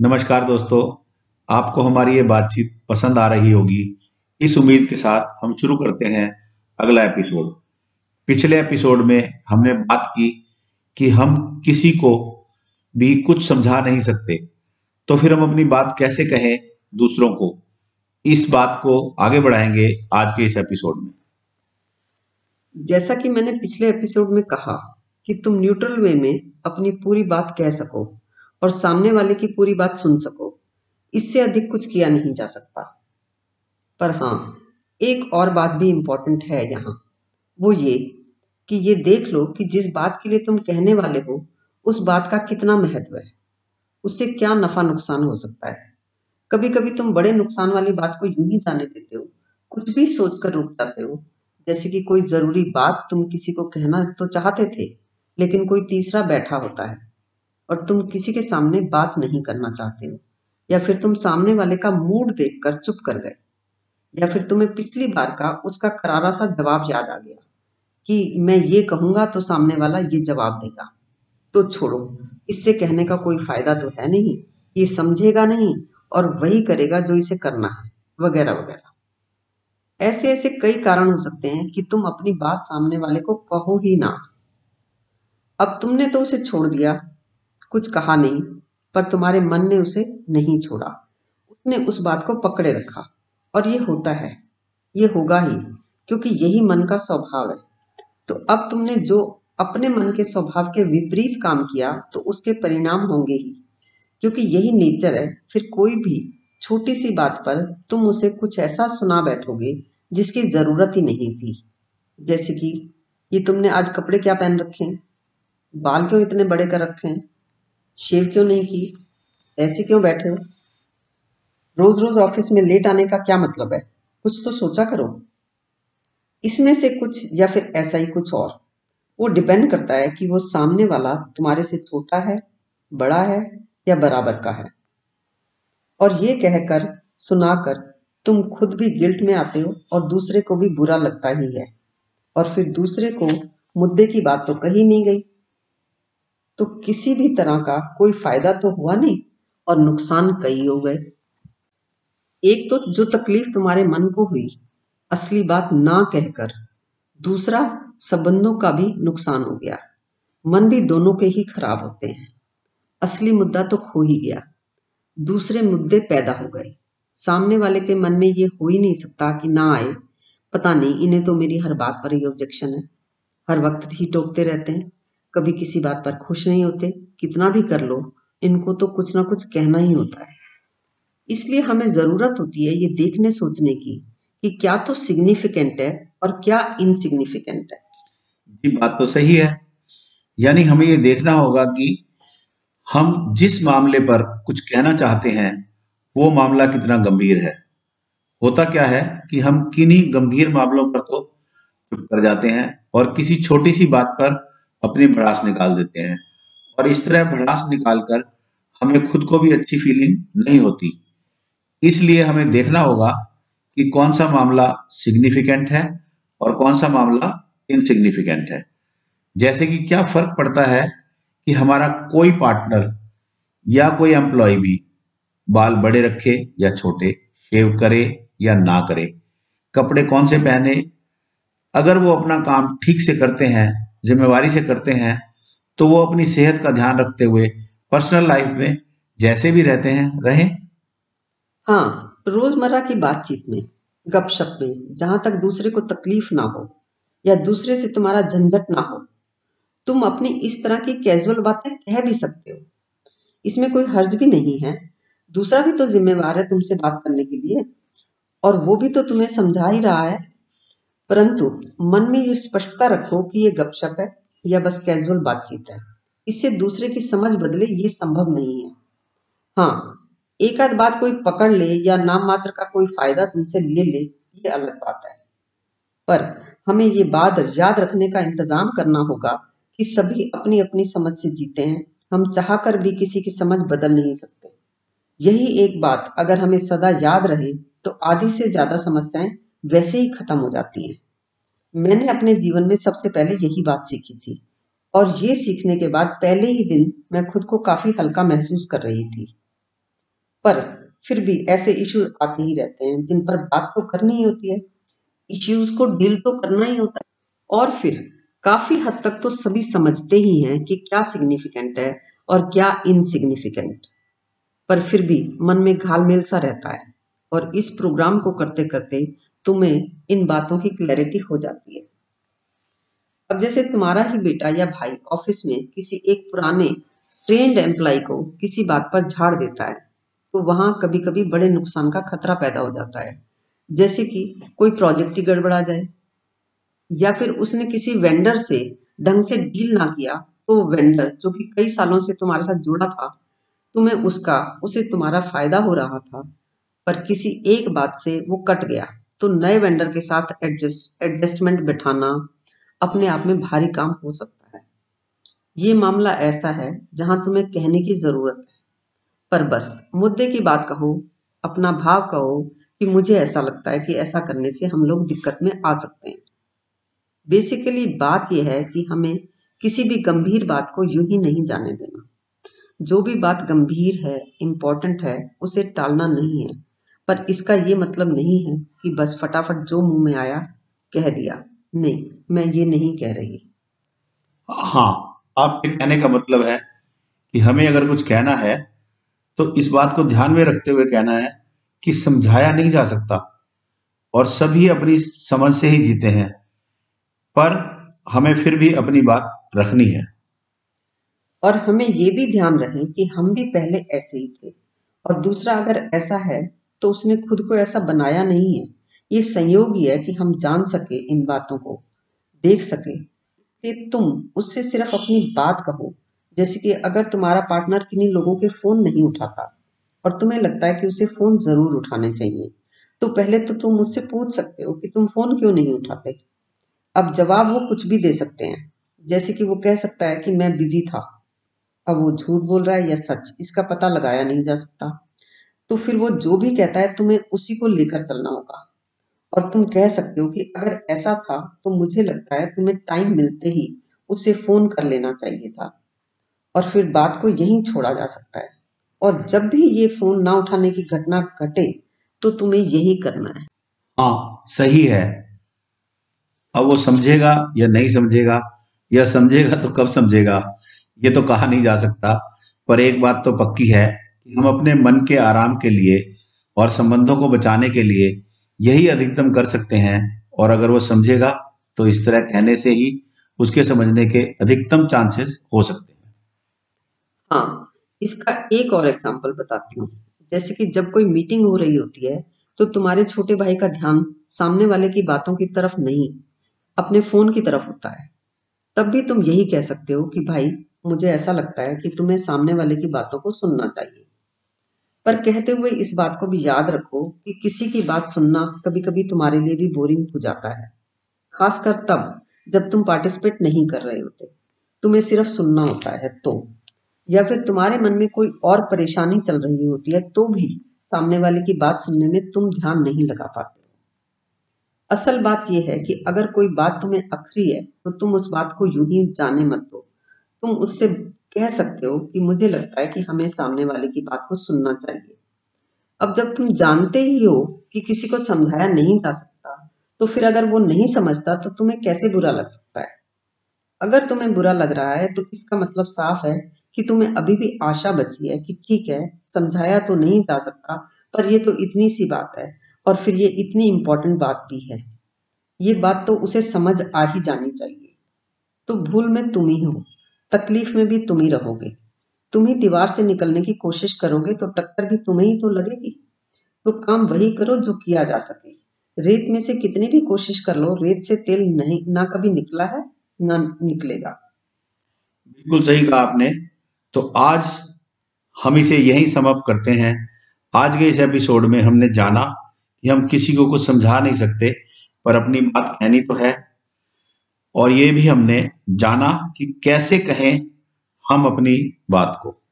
नमस्कार दोस्तों, आपको हमारी ये बातचीत पसंद आ रही होगी। इस उम्मीद के साथ हम शुरू करते हैं अगला एपिसोड। पिछले एपिसोड में हमने बात की कि हम किसी को भी कुछ समझा नहीं सकते। तो फिर हम अपनी बात कैसे कहें दूसरों को? इस बात को आगे बढ़ाएँगे आज के इस एपिसोड में। जैसा कि मैंने पिछले एपिसोड में कहा कि तुम न्यूट्रल वे में अपनी पूरी बात कह सको। और सामने वाले की पूरी बात सुन सको। इससे अधिक कुछ किया नहीं जा सकता। पर हाँ एक और बात भी इम्पोर्टेंट है यहाँ। वो ये कि ये देख लो कि जिस बात के लिए तुम कहने वाले हो, उस बात का कितना महत्व है। उससे क्या नफा नुकसान हो सकता है? कभी कभी तुम बड़े नुकसान वाली बात को यूँ ही जाने देते हो, कुछ भी सोचकर रुक जाते हो। जैसे कि कोई ज़रूरी बात तुम किसी को कहना तो चाहते थे, लेकिन कोई तीसरा बैठा होता है। और तुम किसी के सामने बात नहीं करना चाहते हो। या फिर तुम सामने वाले का मूड देखकर चुप कर गए। या फिर तुम्हें पिछली बार का उसका करारा सा जवाब याद आ गया कि मैं ये कहूँगा तो सामने वाला ये जवाब देगा। तो छोड़ो, इससे कहने का कोई फ़ायदा तो है नहीं। ये समझेगा नहीं और वही करेगा जो इसे करना है, वगैरह वगैरह। ऐसे ऐसे कई कारण हो सकते हैं कि तुम अपनी बात सामने वाले को कहो ही ना। अब तुमने तो उसे छोड़ दिया। कुछ कहा नहीं, पर तुम्हारे मन ने उसे नहीं छोड़ा। उसने उस बात को पकड़े रखा, और ये होता है, ये होगा ही, क्योंकि यही मन का स्वभाव है। तो अब तुमने जो अपने मन के स्वभाव के विपरीत काम किया तो उसके परिणाम होंगे ही, क्योंकि यही नेचर है। फिर कोई भी छोटी सी बात पर तुम उसे कुछ ऐसा सुना बैठोगे, जिसकी ज़रूरत ही नहीं थी। जैसे कि, ये तुमने आज कपड़े क्या पहन रखे हैं? बाल क्यों इतने बड़े कर रखे हैं? शेव क्यों नहीं की? ऐसे क्यों बैठे हो? रोज रोज ऑफ़िस में लेट आने का क्या मतलब है? कुछ तो सोचा करो। इसमें से कुछ या फिर ऐसा ही कुछ और। वो डिपेंड करता है कि वो सामने वाला तुम्हारे से छोटा है, बड़ा है या बराबर का है। और ये कहकर, सुनाकर, तुम खुद भी गिल्ट में आते हो और दूसरे को भी बुरा लगता ही है। और फिर दूसरे को मुद्दे की बात तो कही नहीं गई। तो किसी भी तरह का कोई फ़ायदा तो हुआ नहीं और नुकसान कई हो गए। एक तो जो तकलीफ़ तुम्हारे मन को हुई, असली बात ना कहकर, दूसरा संबंधों का भी नुकसान हो गया। मन भी दोनों के ही खराब होते हैं। असली मुद्दा तो खो ही गया। दूसरे मुद्दे पैदा हो गए। सामने वाले के मन में ये हो ही नहीं सकता कि ना आए। पता नहीं, इन्हें तो मेरी हर बात पर ही ऑब्जेक्शन है। हर वक्त ही टोकते रहते हैं। कभी किसी बात पर खुश नहीं होते, कितना भी कर लो, इनको तो कुछ ना कुछ कहना ही होता है। इसलिए हमें ज़रूरत होती है ये देखने सोचने की कि क्या तो सिग्निफिकेंट है और क्या इनसिग्निफिकेंट है। जी बात तो सही है। यानी हमें ये देखना होगा कि हम जिस मामले पर कुछ कहना चाहते हैं, वो मामला कितना गंभीर है। होता क्या है कि हम किन्हीं गंभीर मामलों पर तो चुप कर जाते हैं और किसी छोटी सी बात पर अपनी भड़ास निकाल देते हैं। और इस तरह भड़ास निकालकर हमें खुद को भी अच्छी फीलिंग नहीं होती। इसलिए हमें देखना होगा कि कौन सा मामला सिग्निफिकेंट है और कौन सा मामला इनसिग्निफिकेंट है। जैसे कि क्या फ़र्क पड़ता है कि हमारा कोई पार्टनर या कोई एम्प्लॉय भी बाल बड़े रखे या छोटे शेव करे या ना करे, कपड़े कौन से पहने, अगर वो अपना काम ठीक से करते हैं जिम्मेवारी से करते हैं तो वो अपनी सेहत का ध्यान रखते हुए पर्सनल लाइफ में जैसे भी रहते हैं, रहें। हाँ रोज़मर्रा की बातचीत में, गपशप में, जहाँ तक दूसरे को तकलीफ़ ना हो, या दूसरे से तुम्हारा झंझट ना हो, तुम अपनी इस तरह की कैजुअल बातें कह भी सकते हो। इसमें कोई हर्ज भी नहीं है। दूसरा भी तो जिम्मेवार है तुमसे बात करने के लिए, और वो भी तो तुम्हें समझा ही रहा है। परंतु मन में ये स्पष्टता रखो कि ये गपशप है या बस कैजुअल बातचीत है। इससे दूसरे की समझ बदले ये संभव नहीं है। हाँ एक आध बात कोई पकड़ ले या नाम मात्र का कोई फ़ायदा तुमसे ले ले, ये अलग बात है। पर हमें ये बात याद रखने का इंतज़ाम करना होगा कि सभी अपनी अपनी समझ से जीते हैं। हम चाह कर भी किसी की समझ बदल नहीं सकते। यही एक बात अगर हमें सदा याद रहे तो आधी से ज़्यादा समस्याएँ वैसे ही खत्म हो जाती हैं। मैंने अपने जीवन में सबसे पहले यही बात सीखी थी और ये सीखने के बाद पहले ही दिन मैं खुद को काफ़ी हल्का महसूस कर रही थी। पर फिर भी ऐसे इश्यूज़ आते ही रहते हैं जिन पर बात तो करनी ही होती है। इश्यूज़ को डील तो करना ही होता है। और फिर काफ़ी हद तक तो सभी समझते ही हैं कि क्या सिग्निफिकेंट है और क्या इनसिग्निफिकेंट। पर फिर भी मन में घालमेल सा रहता है और इस प्रोग्राम को करते करते तुम्हें इन बातों की क्लैरिटी हो जाती है। अब जैसे तुम्हारा ही बेटा या भाई ऑफ़िस में किसी एक पुराने ट्रेंड एम्प्लॉय को किसी बात पर झाड़ देता है तो वहाँ कभी कभी बड़े नुकसान का खतरा पैदा हो जाता है। जैसे कि कोई प्रोजेक्ट ही गड़बड़ा जाए, या फिर उसने किसी वेंडर से ढंग से डील ना किया तो वेंडर जो कि कई सालों से तुम्हारे साथ जुड़ा था, तुम्हें उसका, उसे तुम्हारा फ़ायदा हो रहा था, पर किसी एक बात से वो कट गया। तो नए वेंडर के साथ एडजस्ट एडजस्टमेंट बिठाना अपने आप में भारी काम हो सकता है। ये मामला ऐसा है जहाँ तुम्हें कहने की ज़रूरत है। पर बस, मुद्दे की बात कहो, अपना भाव कहो कि मुझे ऐसा लगता है कि ऐसा करने से हम लोग दिक्कत में आ सकते हैं। बेसिकली बात यह है कि हमें किसी भी गंभीर बात को यूँ ही नहीं जाने देना। जो भी बात गंभीर है इम्पोर्टेंट है, उसे टालना नहीं है। पर इसका ये मतलब नहीं है कि बस फटाफट जो मुँह में आया कह दिया। नहीं मैं ये नहीं कह रही। हाँ आपके कहने का मतलब है कि हमें अगर कुछ कहना है तो इस बात को ध्यान में रखते हुए कहना है कि समझाया नहीं जा सकता। और सभी अपनी समझ से ही जीते हैं पर हमें फिर भी अपनी बात रखनी है। और हमें ये भी ध्यान रहे कि हम भी पहले ऐसे ही थे। और दूसरा अगर ऐसा है तो उसने खुद को ऐसा बनाया नहीं है। ये संयोग ही है कि हम जान सके इन बातों को, देख सके कि तुम उससे सिर्फ़ अपनी बात कहो, जैसे कि अगर तुम्हारा पार्टनर किन्हीं लोगों के फ़ोन नहीं उठाता और तुम्हें लगता है कि उसे फ़ोन ज़रूर उठाने चाहिए तो पहले तो तुम मुझसे पूछ सकते हो कि तुम फ़ोन क्यों नहीं उठाते? अब जवाब वो कुछ भी दे सकते हैं, जैसे कि वो कह सकता है कि मैं बिज़ी था। अब वो झूठ बोल रहा है या सच, इसका पता लगाया नहीं जा सकता। तो फिर वो जो भी कहता है, तुम्हें उसी को लेकर चलना होगा। और तुम कह सकते हो कि अगर ऐसा था तो मुझे लगता है तुम्हें टाइम मिलते ही उसे फ़ोन कर लेना चाहिए था। और फिर बात को यहीं छोड़ा जा सकता है। और जब भी ये फ़ोन ना उठाने की घटना घटे तो तुम्हें यही करना है। हाँ सही है। अब वो समझेगा या नहीं समझेगा, या समझेगा तो कब समझेगा, ये तो कहा नहीं जा सकता, पर एक बात तो पक्की है कि हम अपने मन के आराम के लिए और संबंधों को बचाने के लिए यही अधिकतम कर सकते हैं और अगर वो समझेगा तो इस तरह कहने से ही उसके समझने के अधिकतम चांसेस हो सकते हैं। हाँ इसका एक और एग्ज़ाम्पल बताती हूँ। जैसे कि जब कोई मीटिंग हो रही होती है तो तुम्हारे छोटे भाई का ध्यान सामने वाले की बातों की तरफ़ नहीं, अपने फ़ोन की तरफ़ होता है। तब भी तुम यही कह सकते हो कि भाई, मुझे ऐसा लगता है कि तुम्हें सामने वाले की बातों को सुनना चाहिए। पर कहते हुए इस बात को भी याद रखो कि किसी की बात सुनना कभी कभी तुम्हारे लिए भी बोरिंग हो जाता है। खासकर तब जब तुम पार्टिसिपेट नहीं कर रहे होते। तुम्हें सिर्फ़ सुनना होता है तो। या फिर तुम्हारे मन में कोई और परेशानी चल रही होती है तो भी सामने वाले की बात सुनने में तुम ध्यान नहीं लगा पाते असल बात यह है कि अगर कोई बात तुम्हें अखरी है तो तुम उस बात को यूँ ही जाने मत दो। तुम उससे कह सकते हो कि मुझे लगता है कि हमें सामने वाले की बात को सुनना चाहिए। अब जब तुम जानते ही हो कि किसी को समझाया नहीं जा सकता तो फिर अगर वो नहीं समझता तो तुम्हें कैसे बुरा लग सकता है? अगर तुम्हें बुरा लग रहा है तो इसका मतलब साफ़ है कि तुम्हें अभी भी आशा बची है कि ठीक है, समझाया तो नहीं जा सकता, पर ये तो इतनी सी बात है और फिर ये इतनी इंपॉर्टेंट बात भी है। ये बात तो उसे समझ आ ही जानी चाहिए। तो भूल में तुम ही हो। तकलीफ़ में भी तुम ही रहोगे। तुम ही दीवार से निकलने की कोशिश करोगे तो टक्कर भी तुम्हें ही तो लगेगी। तो काम वही करो जो किया जा सके। रेत में से कितनी भी कोशिश कर लो, रेत से तेल नहीं, ना कभी निकला है, ना निकलेगा। बिल्कुल सही कहा आपने। तो आज हम इसे यही समाप्त करते हैं। आज के इस एपिसोड में हमने जाना कि हम किसी को कुछ समझा नहीं सकते, पर अपनी बात कहनी तो है। और ये भी हमने जाना कि कैसे कहें हम अपनी बात को।